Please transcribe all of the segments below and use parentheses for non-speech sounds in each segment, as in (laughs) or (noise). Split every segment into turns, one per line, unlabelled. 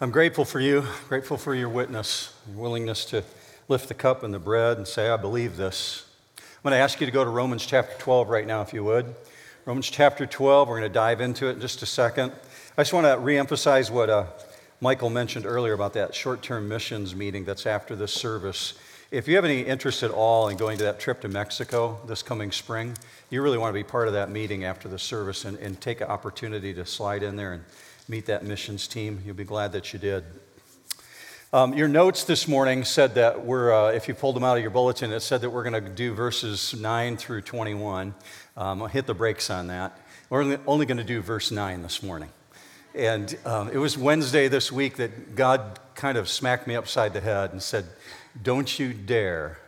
I'm grateful for you, grateful for your witness, your willingness to lift the cup and the bread and say, I believe this. I'm going to ask you to go to Romans chapter 12 right now, if you would. Romans chapter 12, we're going to dive into it in just a second. I just want to reemphasize what uh, Michael mentioned earlier about that short term missions meeting that's after this service. If you have any interest at all in going to that trip to Mexico this coming spring, you really want to be part of that meeting after the service and, and take an opportunity to slide in there and meet that missions team. You'll be glad that you did. Um, your notes this morning said that we're, uh, if you pulled them out of your bulletin, it said that we're going to do verses 9 through 21. Um, I'll hit the brakes on that. We're only going to do verse 9 this morning. And um, it was Wednesday this week that God kind of smacked me upside the head and said, Don't you dare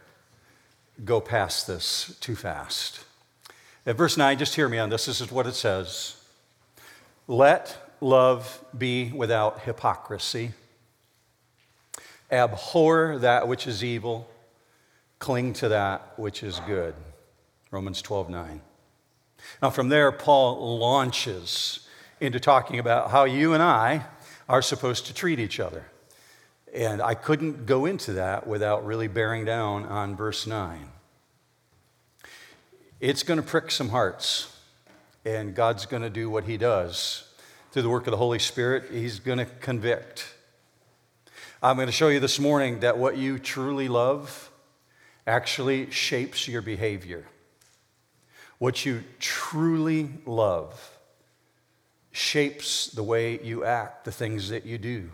go past this too fast. At verse 9, just hear me on this. This is what it says Let love be without hypocrisy. Abhor that which is evil, cling to that which is good. Romans 12 9. Now, from there, Paul launches into talking about how you and I are supposed to treat each other. And I couldn't go into that without really bearing down on verse 9. It's going to prick some hearts, and God's going to do what he does through the work of the Holy Spirit, He's going to convict. I'm going to show you this morning that what you truly love actually shapes your behavior. What you truly love shapes the way you act, the things that you do.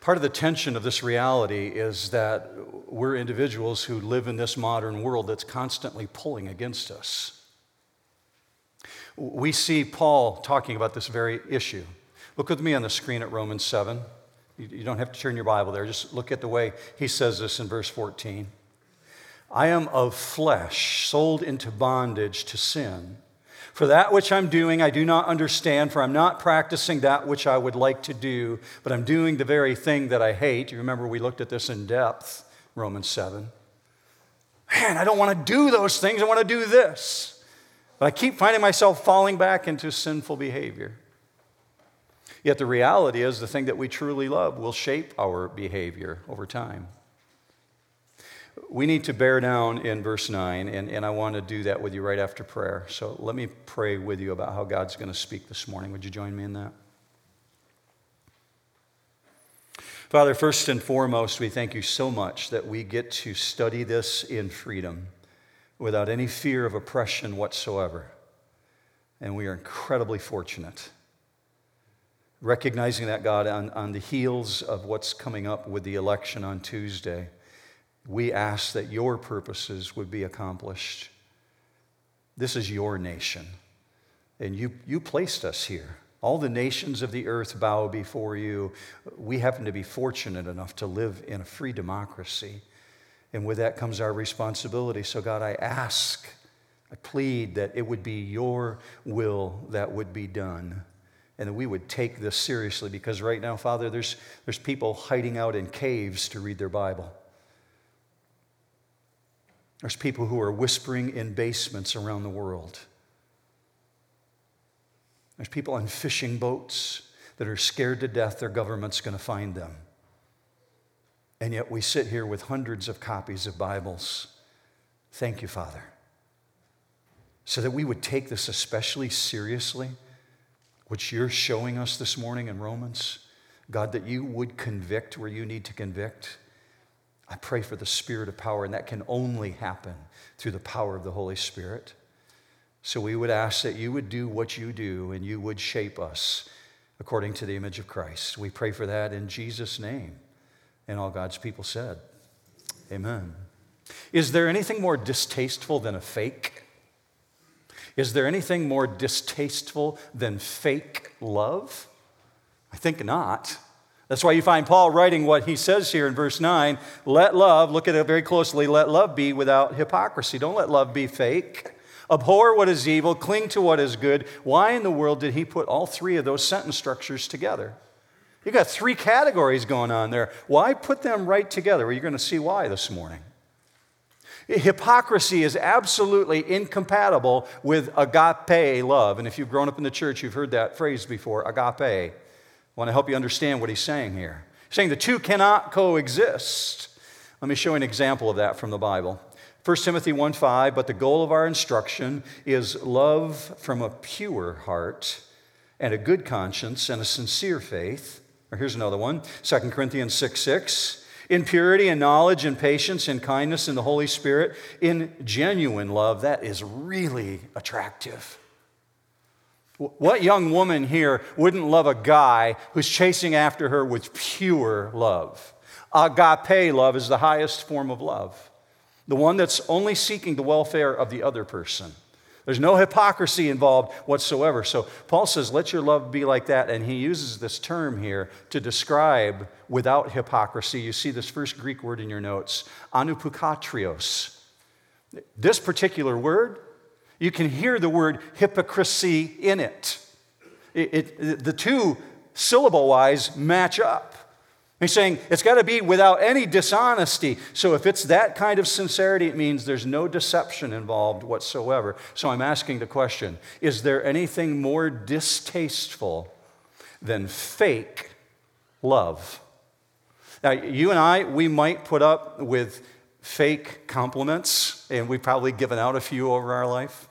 Part of the tension of this reality is that we're individuals who live in this modern world that's constantly pulling against us we see Paul talking about this very issue. Look with me on the screen at Romans 7. You don't have to turn your Bible there, just look at the way he says this in verse 14. I am of flesh, sold into bondage to sin. For that which I'm doing, I do not understand, for I'm not practicing that which I would like to do, but I'm doing the very thing that I hate. You remember we looked at this in depth, Romans 7. Man, I don't want to do those things, I want to do this. But I keep finding myself falling back into sinful behavior. Yet the reality is, the thing that we truly love will shape our behavior over time. We need to bear down in verse 9, and, and I want to do that with you right after prayer. So let me pray with you about how God's going to speak this morning. Would you join me in that? Father, first and foremost, we thank you so much that we get to study this in freedom without any fear of oppression whatsoever. And we are incredibly fortunate. Recognizing that, God, on, on the heels of what's coming up with the election on Tuesday, we ask that your purposes would be accomplished. This is your nation, and you, you placed us here. All the nations of the earth bow before you. We happen to be fortunate enough to live in a free democracy. And with that comes our responsibility. So, God, I ask, I plead that it would be your will that would be done. And that we would take this seriously because right now, Father, there's, there's people hiding out in caves to read their Bible. There's people who are whispering in basements around the world. There's people on fishing boats that are scared to death their government's going to find them. And yet we sit here with hundreds of copies of Bibles. Thank you, Father. So that we would take this especially seriously, which you're showing us this morning in Romans. God, that you would convict where you need to convict. I pray for the spirit of power, and that can only happen through the power of the Holy Spirit. So we would ask that you would do what you do and you would shape us according to the image of Christ. We pray for that in Jesus' name. And all God's people said, Amen. Is there anything more distasteful than a fake? Is there anything more distasteful than fake love? I think not. That's why you find Paul writing what he says here in verse 9 let love, look at it very closely, let love be without hypocrisy. Don't let love be fake. Abhor what is evil, cling to what is good. Why in the world did he put all three of those sentence structures together? You've got three categories going on there. Why put them right together? Well, you're going to see why this morning. Hypocrisy is absolutely incompatible with agape love. And if you've grown up in the church, you've heard that phrase before agape. I want to help you understand what he's saying here. He's saying the two cannot coexist. Let me show you an example of that from the Bible. 1 Timothy 1 5, but the goal of our instruction is love from a pure heart and a good conscience and a sincere faith. Or here's another one 2 Corinthians 6 6. In purity and knowledge and patience and kindness in the Holy Spirit, in genuine love, that is really attractive. What young woman here wouldn't love a guy who's chasing after her with pure love? Agape love is the highest form of love, the one that's only seeking the welfare of the other person. There's no hypocrisy involved whatsoever. So Paul says, let your love be like that. And he uses this term here to describe without hypocrisy. You see this first Greek word in your notes, anupukatrios. This particular word, you can hear the word hypocrisy in it. it, it the two syllable wise match up. He's saying it's got to be without any dishonesty. So if it's that kind of sincerity, it means there's no deception involved whatsoever. So I'm asking the question is there anything more distasteful than fake love? Now, you and I, we might put up with fake compliments, and we've probably given out a few over our life.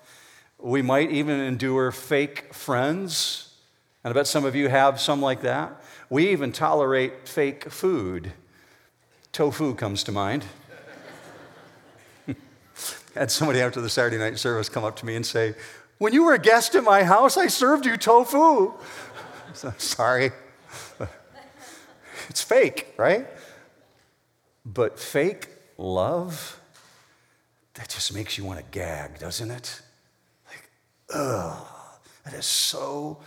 We might even endure fake friends. And I bet some of you have some like that. We even tolerate fake food. Tofu comes to mind. (laughs) had somebody after the Saturday night service come up to me and say, When you were a guest at my house, I served you tofu. (laughs) So, sorry. it's fake, right? But fake love, that just makes you want to gag, doesn't it? Like, ugh, that is so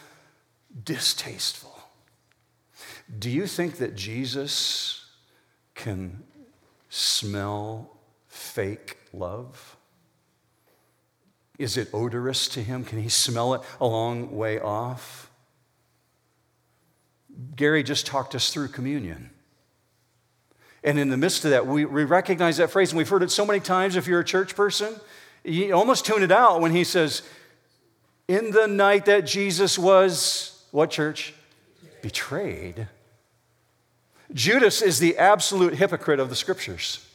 distasteful. Do you think that Jesus can smell fake love? Is it odorous to him? Can he smell it a long way off? Gary just talked us through communion. And in the midst of that, we, we recognize that phrase, and we've heard it so many times if you're a church person. You almost tune it out when he says, In the night that Jesus was, what church? Betrayed. Judas is the absolute hypocrite of the scriptures.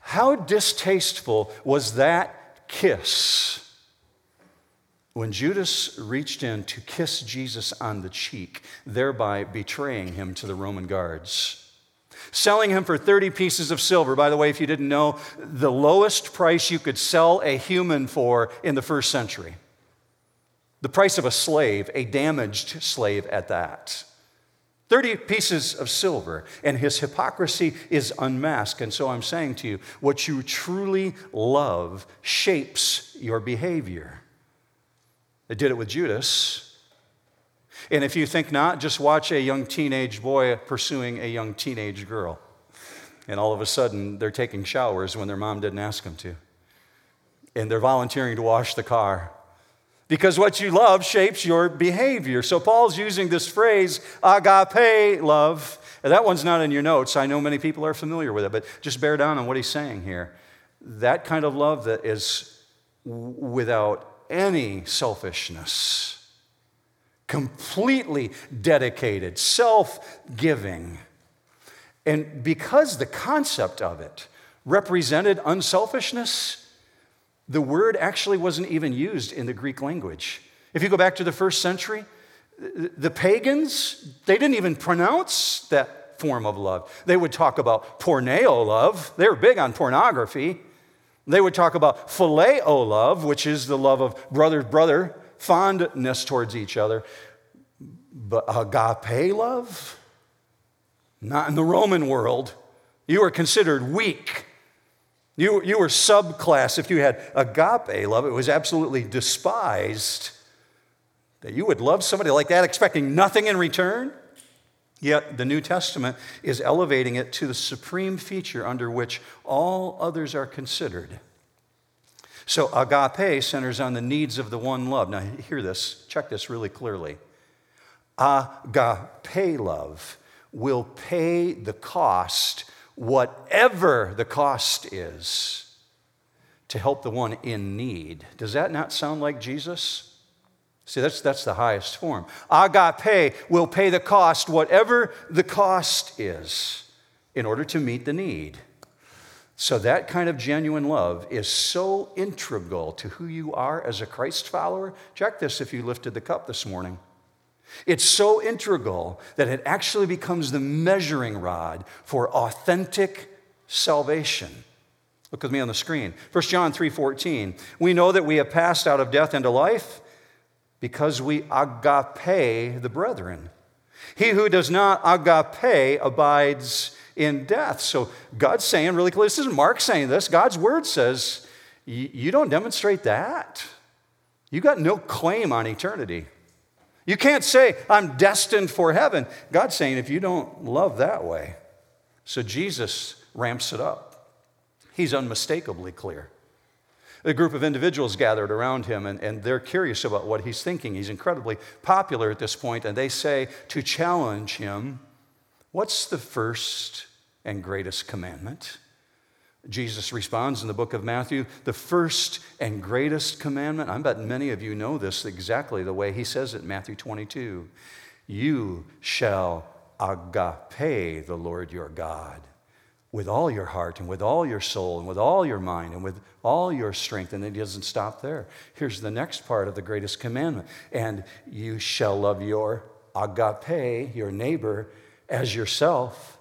How distasteful was that kiss when Judas reached in to kiss Jesus on the cheek, thereby betraying him to the Roman guards? Selling him for 30 pieces of silver. By the way, if you didn't know, the lowest price you could sell a human for in the first century. The price of a slave, a damaged slave at that. 30 pieces of silver, and his hypocrisy is unmasked. And so I'm saying to you, what you truly love shapes your behavior. It did it with Judas. And if you think not, just watch a young teenage boy pursuing a young teenage girl. And all of a sudden, they're taking showers when their mom didn't ask them to. And they're volunteering to wash the car because what you love shapes your behavior. So Paul's using this phrase, agape love. That one's not in your notes. I know many people are familiar with it, but just bear down on what he's saying here. That kind of love that is without any selfishness, completely dedicated, self giving. And because the concept of it represented unselfishness, the word actually wasn't even used in the Greek language. If you go back to the first century, the pagans, they didn't even pronounce that form of love. They would talk about porneo love. They were big on pornography. They would talk about phileo love, which is the love of brother brother, fondness towards each other. But agape love? Not in the Roman world. You were considered weak you, you were subclass. If you had agape love, it was absolutely despised. That you would love somebody like that expecting nothing in return. Yet the New Testament is elevating it to the supreme feature under which all others are considered. So agape centers on the needs of the one love. Now, hear this, check this really clearly. Agape love will pay the cost whatever the cost is, to help the one in need. Does that not sound like Jesus? See, that's, that's the highest form. Agape will pay the cost, whatever the cost is, in order to meet the need. So, that kind of genuine love is so integral to who you are as a Christ follower. Check this if you lifted the cup this morning. It's so integral that it actually becomes the measuring rod for authentic salvation. Look with me on the screen. 1 John 3:14. We know that we have passed out of death into life because we agape the brethren. He who does not agape abides in death. So God's saying really clearly, this isn't Mark saying this, God's word says, you don't demonstrate that. You got no claim on eternity. You can't say, I'm destined for heaven. God's saying, if you don't love that way. So Jesus ramps it up. He's unmistakably clear. A group of individuals gathered around him, and, and they're curious about what he's thinking. He's incredibly popular at this point, and they say to challenge him, What's the first and greatest commandment? Jesus responds in the book of Matthew, the first and greatest commandment. I bet many of you know this exactly the way he says it in Matthew 22. You shall agape the Lord your God with all your heart and with all your soul and with all your mind and with all your strength. And it doesn't stop there. Here's the next part of the greatest commandment. And you shall love your agape, your neighbor, as yourself.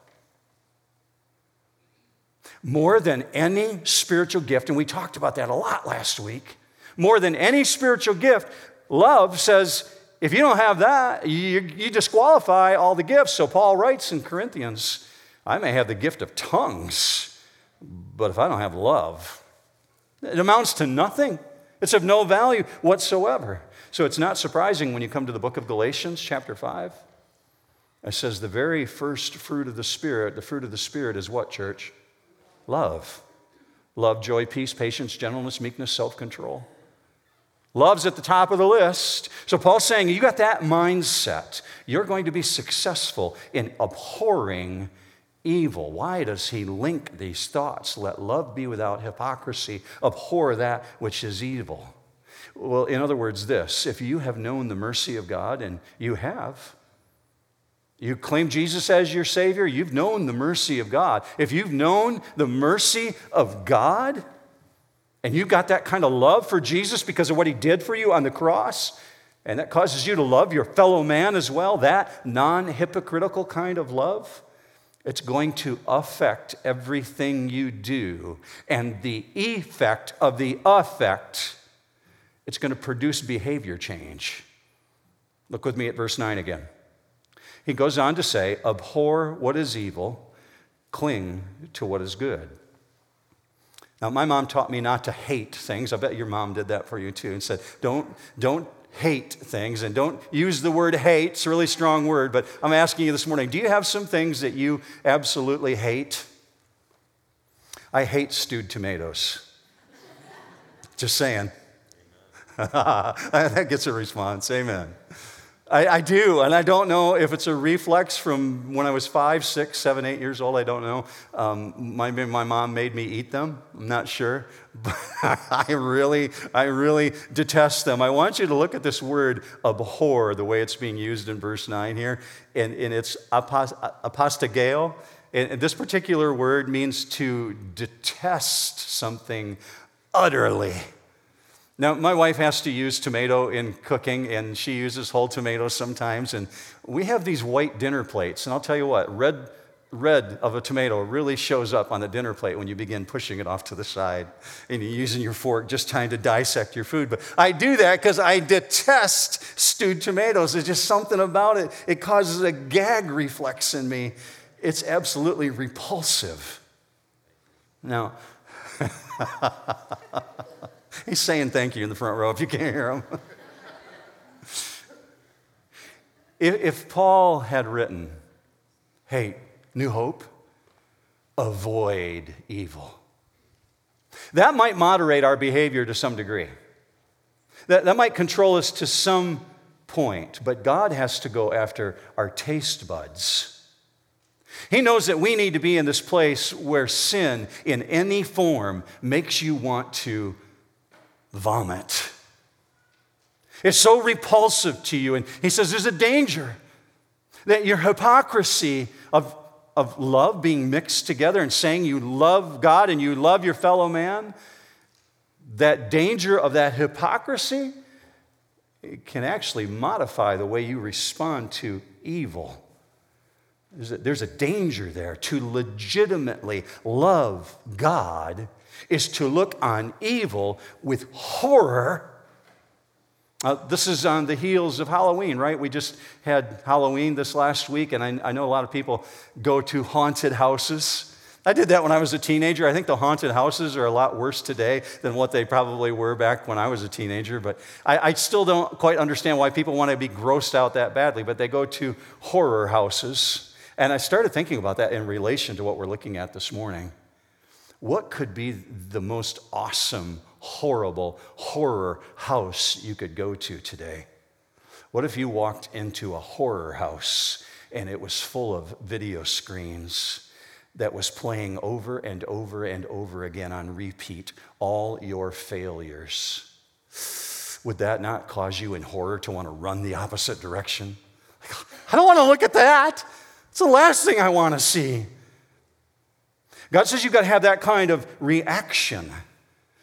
More than any spiritual gift, and we talked about that a lot last week, more than any spiritual gift, love says, if you don't have that, you, you disqualify all the gifts. So Paul writes in Corinthians, I may have the gift of tongues, but if I don't have love, it amounts to nothing. It's of no value whatsoever. So it's not surprising when you come to the book of Galatians, chapter 5. It says the very first fruit of the Spirit, the fruit of the Spirit is what, church? Love. Love, joy, peace, patience, gentleness, meekness, self control. Love's at the top of the list. So Paul's saying, you got that mindset. You're going to be successful in abhorring evil. Why does he link these thoughts? Let love be without hypocrisy, abhor that which is evil. Well, in other words, this if you have known the mercy of God, and you have, you claim Jesus as your Savior, you've known the mercy of God. If you've known the mercy of God, and you've got that kind of love for Jesus because of what He did for you on the cross, and that causes you to love your fellow man as well, that non hypocritical kind of love, it's going to affect everything you do. And the effect of the effect, it's going to produce behavior change. Look with me at verse 9 again. He goes on to say, Abhor what is evil, cling to what is good. Now, my mom taught me not to hate things. I bet your mom did that for you too, and said, Don't, don't hate things and don't use the word hate. It's a really strong word, but I'm asking you this morning do you have some things that you absolutely hate? I hate stewed tomatoes. Just saying. (laughs) that gets a response. Amen. I, I, do, and I don't know if it's a reflex from when I was five, six, seven, eight years old. I don't know. Um, my, my mom made me eat them. I'm not sure, (laughs) but I really, I really detest them. I want you to look at this word abhor, the way it's being used in verse nine here, and, and it's apostugeo. And this particular word means to detest something utterly. Now, my wife has to use tomato in cooking, and she uses whole tomatoes sometimes. And we have these white dinner plates. And I'll tell you what, red, red of a tomato really shows up on the dinner plate when you begin pushing it off to the side and you're using your fork just trying to dissect your food. But I do that because I detest stewed tomatoes. There's just something about it, it causes a gag reflex in me. It's absolutely repulsive. Now, (laughs) (laughs) He's saying thank you in the front row if you can't hear him. (laughs) if, Paul had written, hey, New Hope, avoid evil, that might moderate our behavior to some degree. That, that might control us to some point, but God has to go after our taste buds. He knows that we need to be in this place where sin in any form makes you want to vomit. It's so repulsive to you. And he says there's a danger that your hypocrisy of, of love being mixed together and saying you love God and you love your fellow man, that danger of that hypocrisy can actually modify the way you respond to evil. There's a, there's a danger there. To legitimately love God is to look on evil with horror. Uh, this is on the heels of Halloween, right? We just had Halloween this last week, and I, I know a lot of people go to haunted houses. I did that when I was a teenager. I think the haunted houses are a lot worse today than what they probably were back when I was a teenager. But I, I, still don't quite understand why people want to be grossed out that badly. But they go to horror houses. And I started thinking about that in relation to what we're looking at this morning. What could be the most awesome, horrible horror house you could go to today? What if you walked into a horror house and it was full of video screens? that was playing over and over and over again on repeat all your failures. Would that not cause you in horror to want to run the opposite direction? I don't want to look at that. It's the last thing I want to see. God says you've got to have that kind of reaction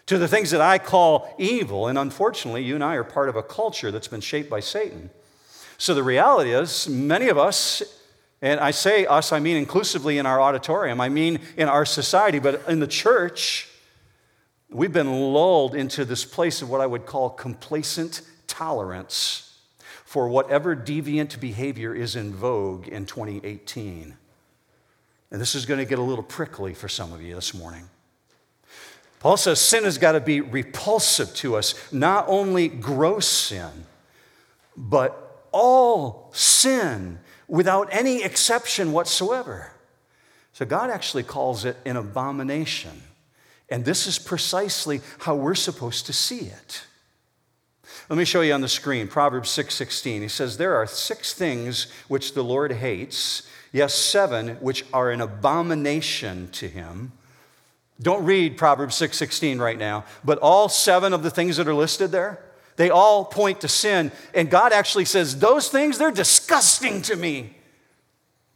to the things that I call evil. And unfortunately, you and I are part of a culture that's been shaped by Satan. So the reality is, many of us and I say us, I mean inclusively in our auditorium, I mean in our society, but in the church, we've been lulled into this place of what I would call complacent tolerance for whatever deviant behavior is in vogue in 2018. And this is going to get a little prickly for some of you this morning. Paul says sin has got to be repulsive to us, not only gross sin, but all sin without any exception whatsoever. So God actually calls it an abomination. And this is precisely how we're supposed to see it. Let me show you on the screen Proverbs 6:16. he says there are six things which the Lord hates, yes, seven which are an abomination to him. Don't read Proverbs 6:16 right now, but all seven of the things that are listed there, they all point to sin. And God actually says, Those things, they're disgusting to me.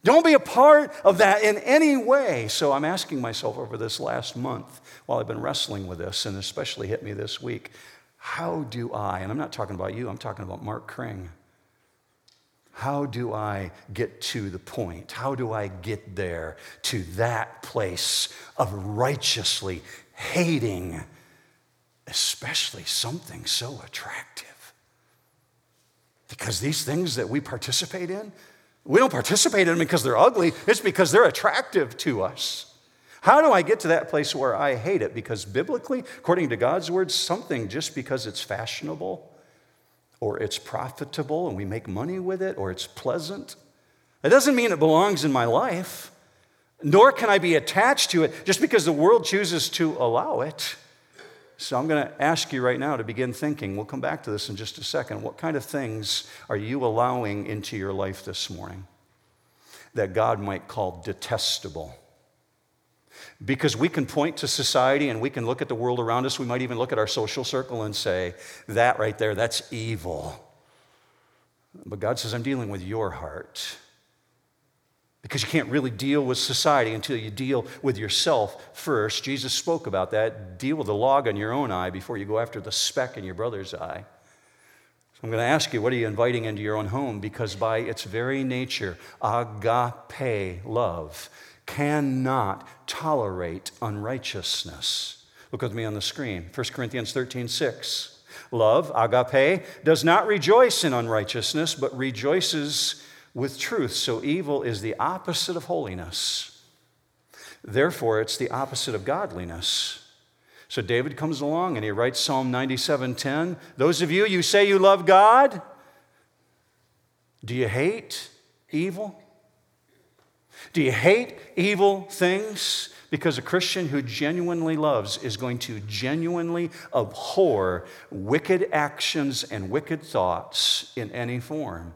Don't be a part of that in any way. So I'm asking myself over this last month while I've been wrestling with this, and especially hit me this week, how do I, and I'm not talking about you, I'm talking about Mark Kring. How do I get to the point? How do I get there to that place of righteously hating especially something so attractive. Because these things that we participate in, we don't participate in them because they're ugly, it's because they're attractive to us. How do I get to that place where I hate it? Because biblically, according to God's word, something just because it's fashionable or it's profitable and we make money with it or it's pleasant, it doesn't mean it belongs in my life. Nor can I be attached to it just because the world chooses to allow it. So I'm going to ask you right now to begin thinking. We'll come back to this in just a second. What kind of things are you allowing into your life this morning that God might call detestable? Because we can point to society and we can look at the world around us. We might even look at our social circle and say, that right there, that's evil. But God says, I'm dealing with your heart because you can't really deal with society until you deal with yourself first. Jesus spoke about that. Deal with the log on your own eye before you go after the speck in your brother's eye. So I'm going to ask you, what are you inviting into your own home? Because by its very nature, agape love cannot tolerate unrighteousness. Look with me on the screen 1 Corinthians 13 6. Love, agape, does not rejoice in unrighteousness, but rejoices with truth. So evil is the opposite of holiness. Therefore, it's the opposite of godliness. So David comes along and he writes Psalm 97:10. Those of you you say you love God, do you hate evil? Do you hate evil things? Because a Christian who genuinely loves is going to genuinely abhor wicked actions and wicked thoughts in any form.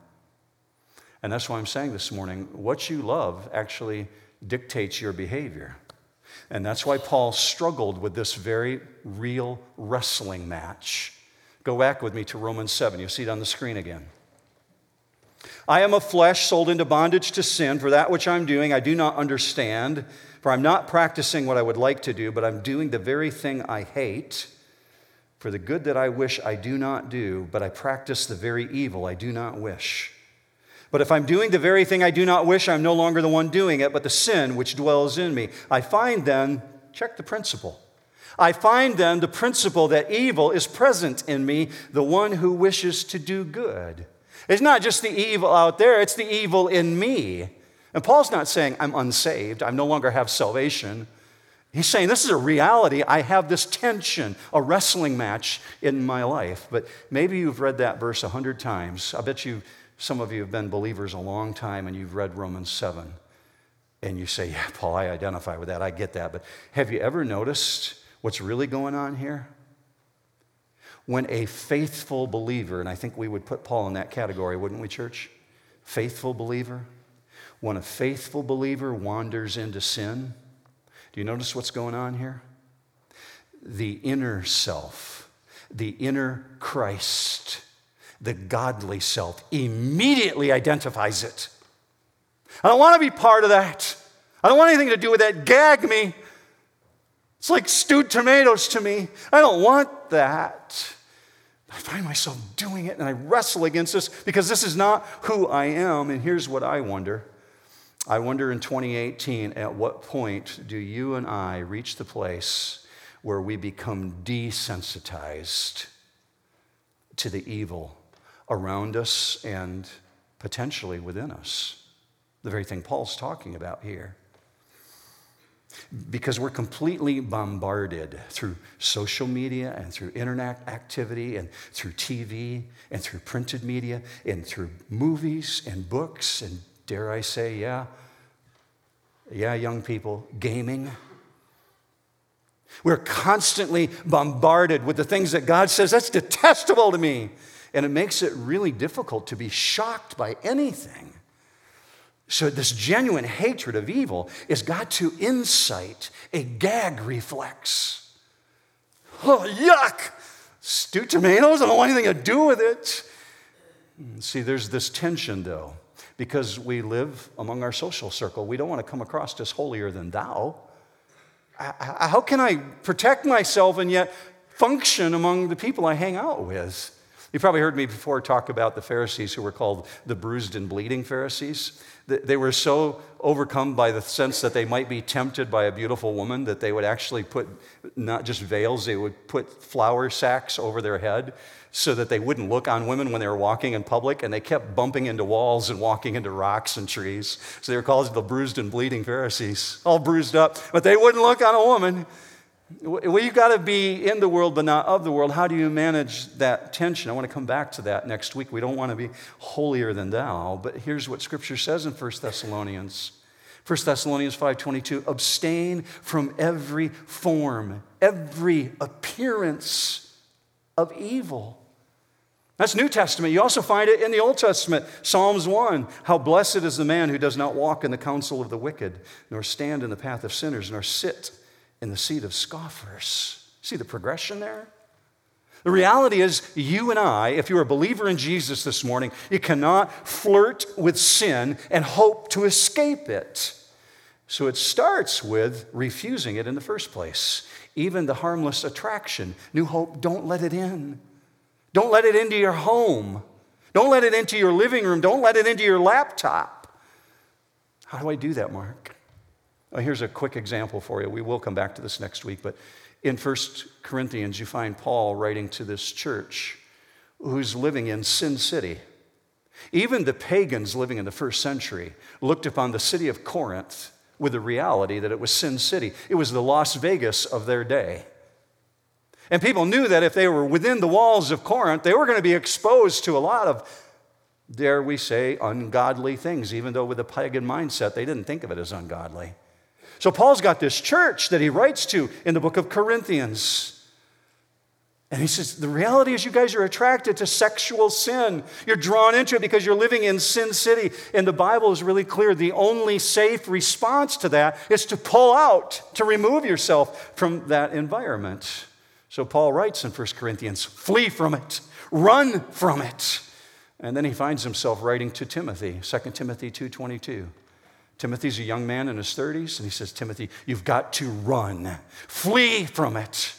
And that's why I'm saying this morning what you love actually dictates your behavior. And that's why Paul struggled with this very real wrestling match. Go back with me to Romans 7. You'll see it on the screen again. I am a flesh sold into bondage to sin. For that which I'm doing, I do not understand. For I'm not practicing what I would like to do, but I'm doing the very thing I hate. For the good that I wish I do not do, but I practice the very evil I do not wish. But if I'm doing the very thing I do not wish, I'm no longer the one doing it, but the sin which dwells in me. I find then, check the principle. I find then the principle that evil is present in me, the one who wishes to do good. It's not just the evil out there, it's the evil in me. And Paul's not saying I'm unsaved, I no longer have salvation. He's saying this is a reality. I have this tension, a wrestling match in my life. But maybe you've read that verse a hundred times. I bet you some of you have been believers a long time and you've read Romans 7. And you say, Yeah, Paul, I identify with that. I get that. But have you ever noticed what's really going on here? When a faithful believer, and I think we would put Paul in that category, wouldn't we, church? Faithful believer. When a faithful believer wanders into sin, do you notice what's going on here? The inner self, the inner Christ, the godly self immediately identifies it. I don't want to be part of that. I don't want anything to do with that. Gag me. It's like stewed tomatoes to me. I don't want that. I find myself doing it and I wrestle against this because this is not who I am. And here's what I wonder I wonder in 2018, at what point do you and I reach the place where we become desensitized to the evil around us and potentially within us? The very thing Paul's talking about here because we're completely bombarded through social media and through internet activity and through TV and through printed media and through movies and books and dare I say, yeah, yeah, young people, gaming. We're constantly bombarded with the things that God says, that's detestable to me. And it makes it really difficult to be shocked by anything. So, this genuine hatred of evil is got to incite a gag reflex. Oh, yuck! Stewed tomatoes, I don't want anything to do with it. Hmm, see, there's this tension, though, because we live among our social circle. We don't want to come across as holier than thou. How can I protect myself and yet function among the people I hang out with? You probably heard me before talk about the Pharisees who were called the bruised and bleeding Pharisees. They were so overcome by the sense that they might be tempted by a beautiful woman that they would actually put not just veils, they would put flour sacks over their head so that they wouldn't look on women when they were walking in public. And they kept bumping into walls and walking into rocks and trees. So they were called the bruised and bleeding Pharisees, all bruised up, but they wouldn't look on a woman. Well, you've got to be in the world, but not of the world. How do you manage that tension? I want to come back to that next week. We don't want to be holier than thou, but here's what Scripture says in 1 Thessalonians. 1 Thessalonians 5:22 abstain from every form every appearance of evil that's New Testament. You also find it in the Old Testament. Psalms 1 How blessed is the man who does not walk in the counsel of the wicked, nor stand in the path of sinners, nor sit in the seat of scoffers. See the progression there? The reality is, you and I, if you're a believer in Jesus this morning, you cannot flirt with sin and hope to escape it. So it starts with refusing it in the first place. Even the harmless attraction. New hope, don't let it in. Don't let it into your home. Don't let it into your living room. Don't let it into your laptop. How do I do that, Mark? Uh, here's a quick example for you. We will come back to this next week, but in 1 Corinthians, you find Paul writing to this church who's living in Sin City. Even the pagans living in the first century looked upon the city of Corinth with the reality that it was Sin City. It was the Las Vegas of their day. And people knew that if they were within the walls of Corinth, they were going to be exposed to a lot of, dare we say, ungodly things, even though with a pagan mindset, they didn't think of it as ungodly. So Paul's got this church that he writes to in the book of Corinthians. And he says, The reality is, you guys are attracted to sexual sin. You're drawn into it because you're living in Sin City. And the Bible is really clear. The only safe response to that is to pull out, to remove yourself from that environment. So Paul writes in 1 Corinthians flee from it, run from it. And then he finds himself writing to Timothy, 2 Timothy 2:22. Timothy's a young man in his 30s, and he says, Timothy, you've got to run, flee from it.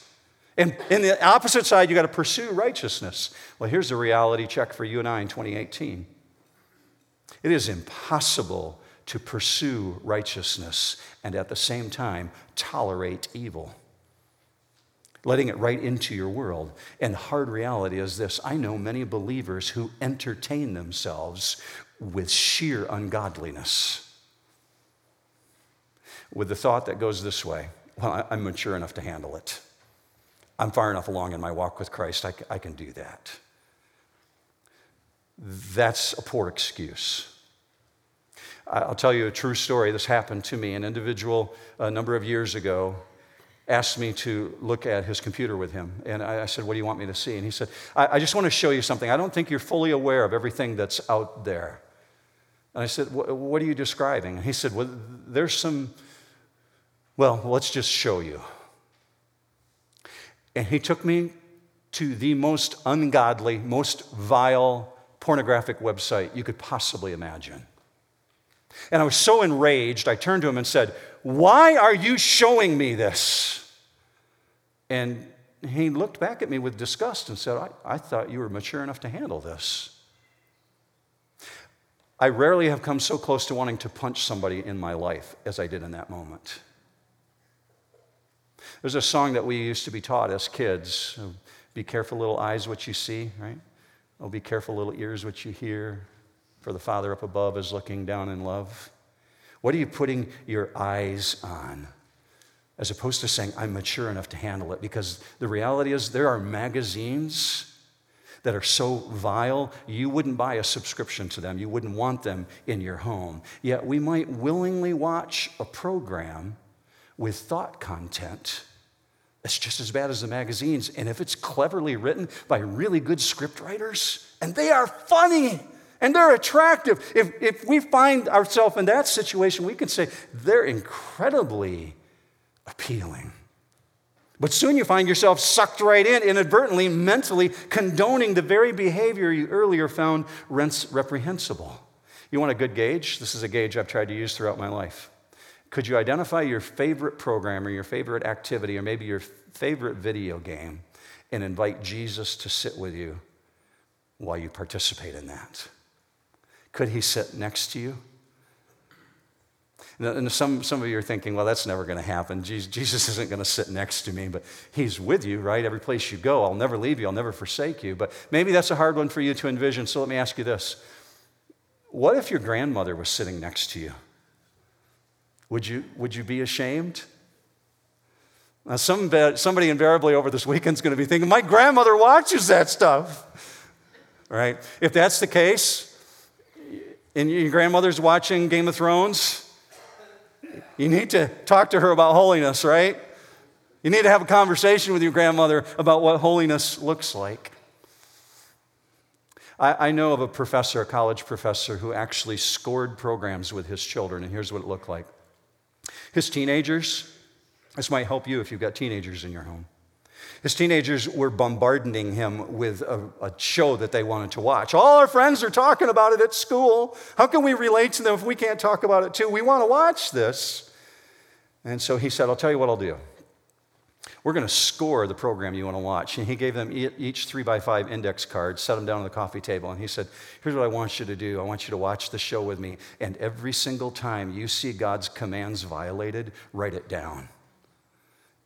And in the opposite side, you've got to pursue righteousness. Well, here's the reality check for you and I in 2018. It is impossible to pursue righteousness and at the same time tolerate evil, letting it right into your world. And the hard reality is this I know many believers who entertain themselves with sheer ungodliness with the thought that goes this way well, I'm mature enough to handle it. I'm far enough along in my walk with Christ, I, I can do that. That's a poor excuse. I'll tell you a true story. This happened to me. An individual a number of years ago asked me to look at his computer with him. And I, said, What do you want me to see? And he said, I, I, just want to show you something. I don't think you're fully aware of everything that's out there. And I said, What are you describing? And he said, Well, there's some well, let's just show you. And he took me to the most ungodly, most vile pornographic website you could possibly imagine. And I was so enraged, I turned to him and said, Why are you showing me this? And he looked back at me with disgust and said, I, I thought you were mature enough to handle this. I rarely have come so close to wanting to punch somebody in my life as I did in that moment. There's a song that we used to be taught as kids Be careful, little eyes, what you see, right? Oh, be careful, little ears, what you hear, for the Father up above is looking down in love. What are you putting your eyes on? As opposed to saying, I'm mature enough to handle it. Because the reality is, there are magazines that are so vile, you wouldn't buy a subscription to them. You wouldn't want them in your home. Yet we might willingly watch a program with thought content it's just as bad as the magazines. And if it's cleverly written by really good scriptwriters, and they are funny and they're attractive, if, if we find ourselves in that situation, we can say they're incredibly appealing. But soon you find yourself sucked right in, inadvertently, mentally condoning the very behavior you earlier found reprehensible. You want a good gauge? This is a gauge I've tried to use throughout my life. Could you identify your favorite program or your favorite activity or maybe your favorite video game and invite Jesus to sit with you while you participate in that? Could he sit next to you? And some, some of you are thinking, well, that's never going to happen. Jesus (laughs) isn't going to sit next to me, but he's with you, right? Every place you go, I'll never leave you, I'll never forsake you. But maybe that's a hard one for you to envision. So let me ask you this What if your grandmother was sitting next to you? Would you, would you be ashamed? Now, some, somebody invariably over this weekend is going to be thinking, my grandmother watches that stuff, right? If that's the case, and your grandmother's watching Game of Thrones, you need to talk to her about holiness, right? You need to have a conversation with your grandmother about what holiness looks like. I, I know of a professor, a college professor, who actually scored programs with his children, and here's what it looked like. His teenagers, this might help you if you've got teenagers in your home. His teenagers were bombarding him with a, a, show that they wanted to watch. All our friends are talking about it at school. How can we relate to them if we can't talk about it too? We want to watch this. And so he said, I'll tell you what I'll do. We're going to score the program you want to watch. And he gave them each three by five index cards, set them down on the coffee table, and he said, Here's what I want you to do. I want you to watch the show with me. And every single time you see God's commands violated, write it down.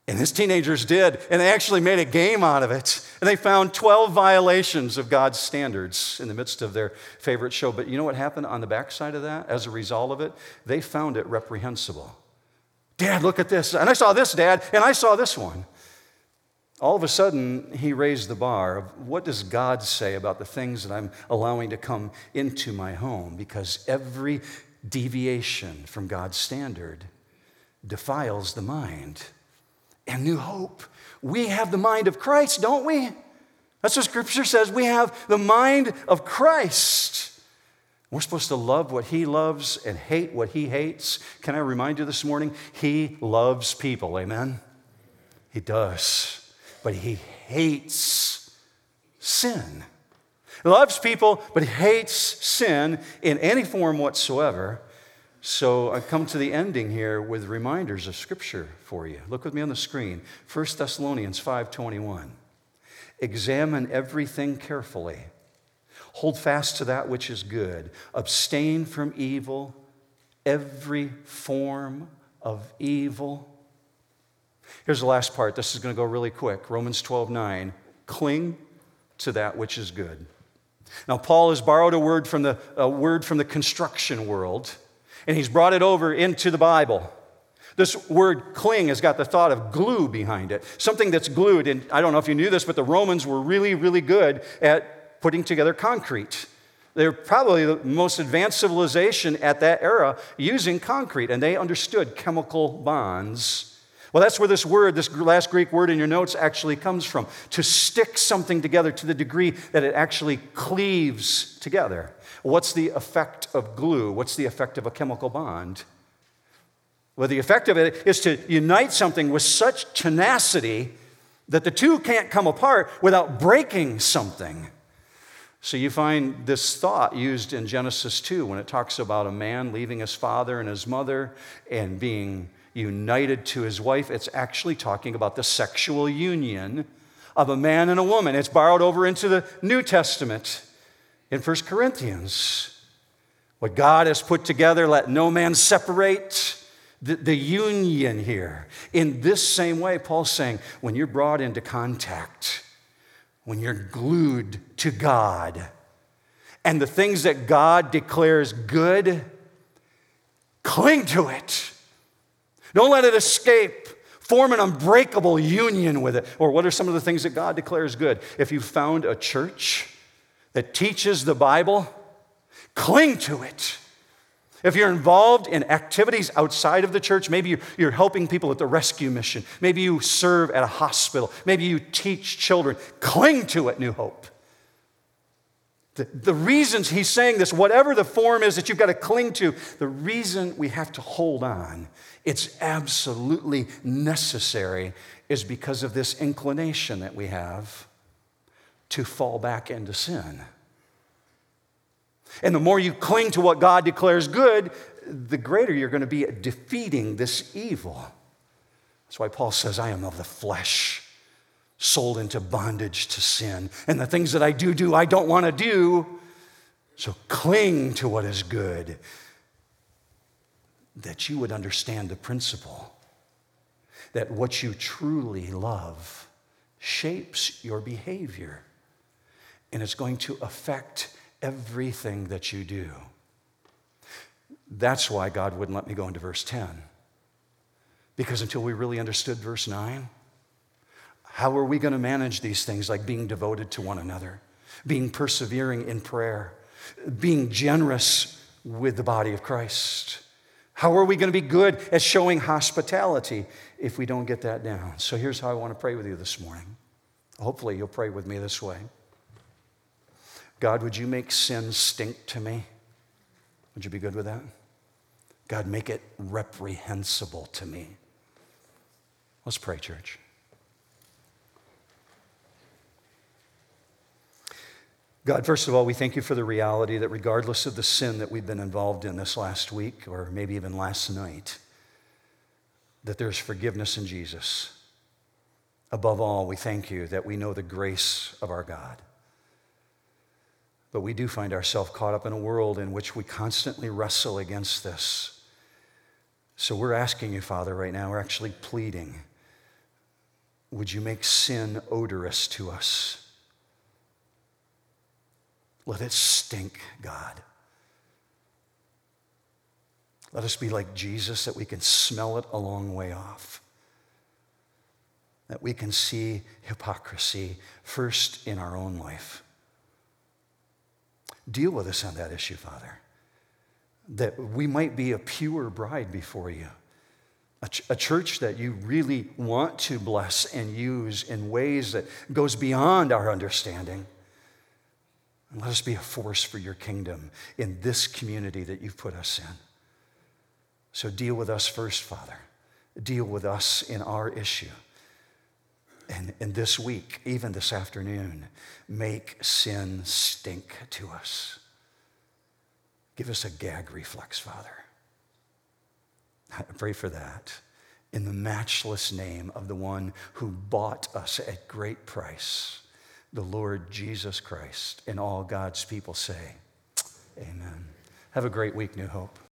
And his teenagers did, and they actually made a game out of it. And they found 12 violations of God's standards in the midst of their favorite show. But you know what happened on the backside of that? As a result of it, they found it reprehensible. Dad, look at this. And I saw this, Dad, and I saw this one. All of a sudden, he raised the bar of what does God say about the things that I'm allowing to come into my home? Because every deviation from God's standard defiles the mind. And new hope. We have the mind of Christ, don't we? That's what Scripture says. We have the mind of Christ. We're supposed to love what he loves and hate what he hates. Can I remind you this morning? He loves people, amen? He does. but he hates sin. He loves people, but he hates sin in any form whatsoever. So I come to the ending here with reminders of scripture for you. Look with me on the screen. 1 Thessalonians 5:21. Examine everything carefully. Hold fast to that which is good. Abstain from evil, every form of evil. Here's the last part. This is going to go really quick. Romans 12 9. Cling to that which is good. Now, Paul has borrowed a word from the, a word from the construction world, and he's brought it over into the Bible. This word cling has got the thought of glue behind it, something that's glued. And I don't know if you knew this, but the Romans were really, really good at putting together concrete. They're probably the most advanced civilization at that era using concrete, and they understood chemical bonds. Well, that's where this word, this last Greek word in your notes, actually comes from to stick something together to the degree that it actually cleaves together. What's the effect of glue? What's the effect of a chemical bond? Well, the effect of it is to unite something with such tenacity that the two can't come apart without breaking something. So you find this thought used in Genesis 2 when it talks about a man leaving his father and his mother and being united to his wife. It's actually talking about the sexual union of a man and a woman. It's borrowed over into the New Testament in 1 Corinthians. What God has put together, let no man separate. The, the union here. In this same way, Paul's saying, when you're brought into contact, when you're glued to God and the things that God declares good, cling to it. Don't let it escape. Form an unbreakable union with it. Or what are some of the things that God declares good? If you found a church that teaches the Bible, cling to it. If you're involved in activities outside of the church, maybe you're helping people at the rescue mission, maybe you serve at a hospital, maybe you teach children, cling to it, New Hope. The, the reasons he's saying this, whatever the form is that you've got to cling to, the reason we have to hold on, it's absolutely necessary, is because of this inclination that we have to fall back into sin. And the more you cling to what God declares good, the greater you're going to be at defeating this evil. That's why Paul says, I am of the flesh, sold into bondage to sin. And the things that I do do, I don't want to do. So cling to what is good, that you would understand the principle that what you truly love shapes your behavior and it's going to affect everything that you do. That's why God wouldn't let me go into verse 10. Because until we really understood verse 9, how are we going to manage these things like being devoted to one another, being persevering in prayer, being generous with the body of Christ? How are we going to be good at showing hospitality if we don't get that down? So here's how I want to pray with you this morning. Hopefully, you'll pray with me this way. God, would you make sin stink to me? Would you be good with that? God, make it reprehensible to me. Let's pray, church. God, first of all, we thank you for the reality that regardless of the sin that we've been involved in this last week or maybe even last night, that there's forgiveness in Jesus. Above all, we thank you that we know the grace of our God. But we do find ourselves caught up in a world in which we constantly wrestle against this. So we're asking you, Father, right now, we're actually pleading would you make sin odorous to us? Let it stink, God. Let us be like Jesus, that we can smell it a long way off. That we can see hypocrisy first in our own life Deal with us on that issue, Father. That we might be a pure bride before you, a, ch- a, church that you really want to bless and use in ways that goes beyond our understanding. And let us be a force for your kingdom in this community that you've put us in. So deal with us first, Father. Deal with us in our issue. And, and this week, even this afternoon, make sin stink to us. Give us a gag reflex, Father. I pray for that in the matchless name of the one who bought us at great price, the Lord Jesus Christ. And all God's people say, Amen. Have a great week, New Hope.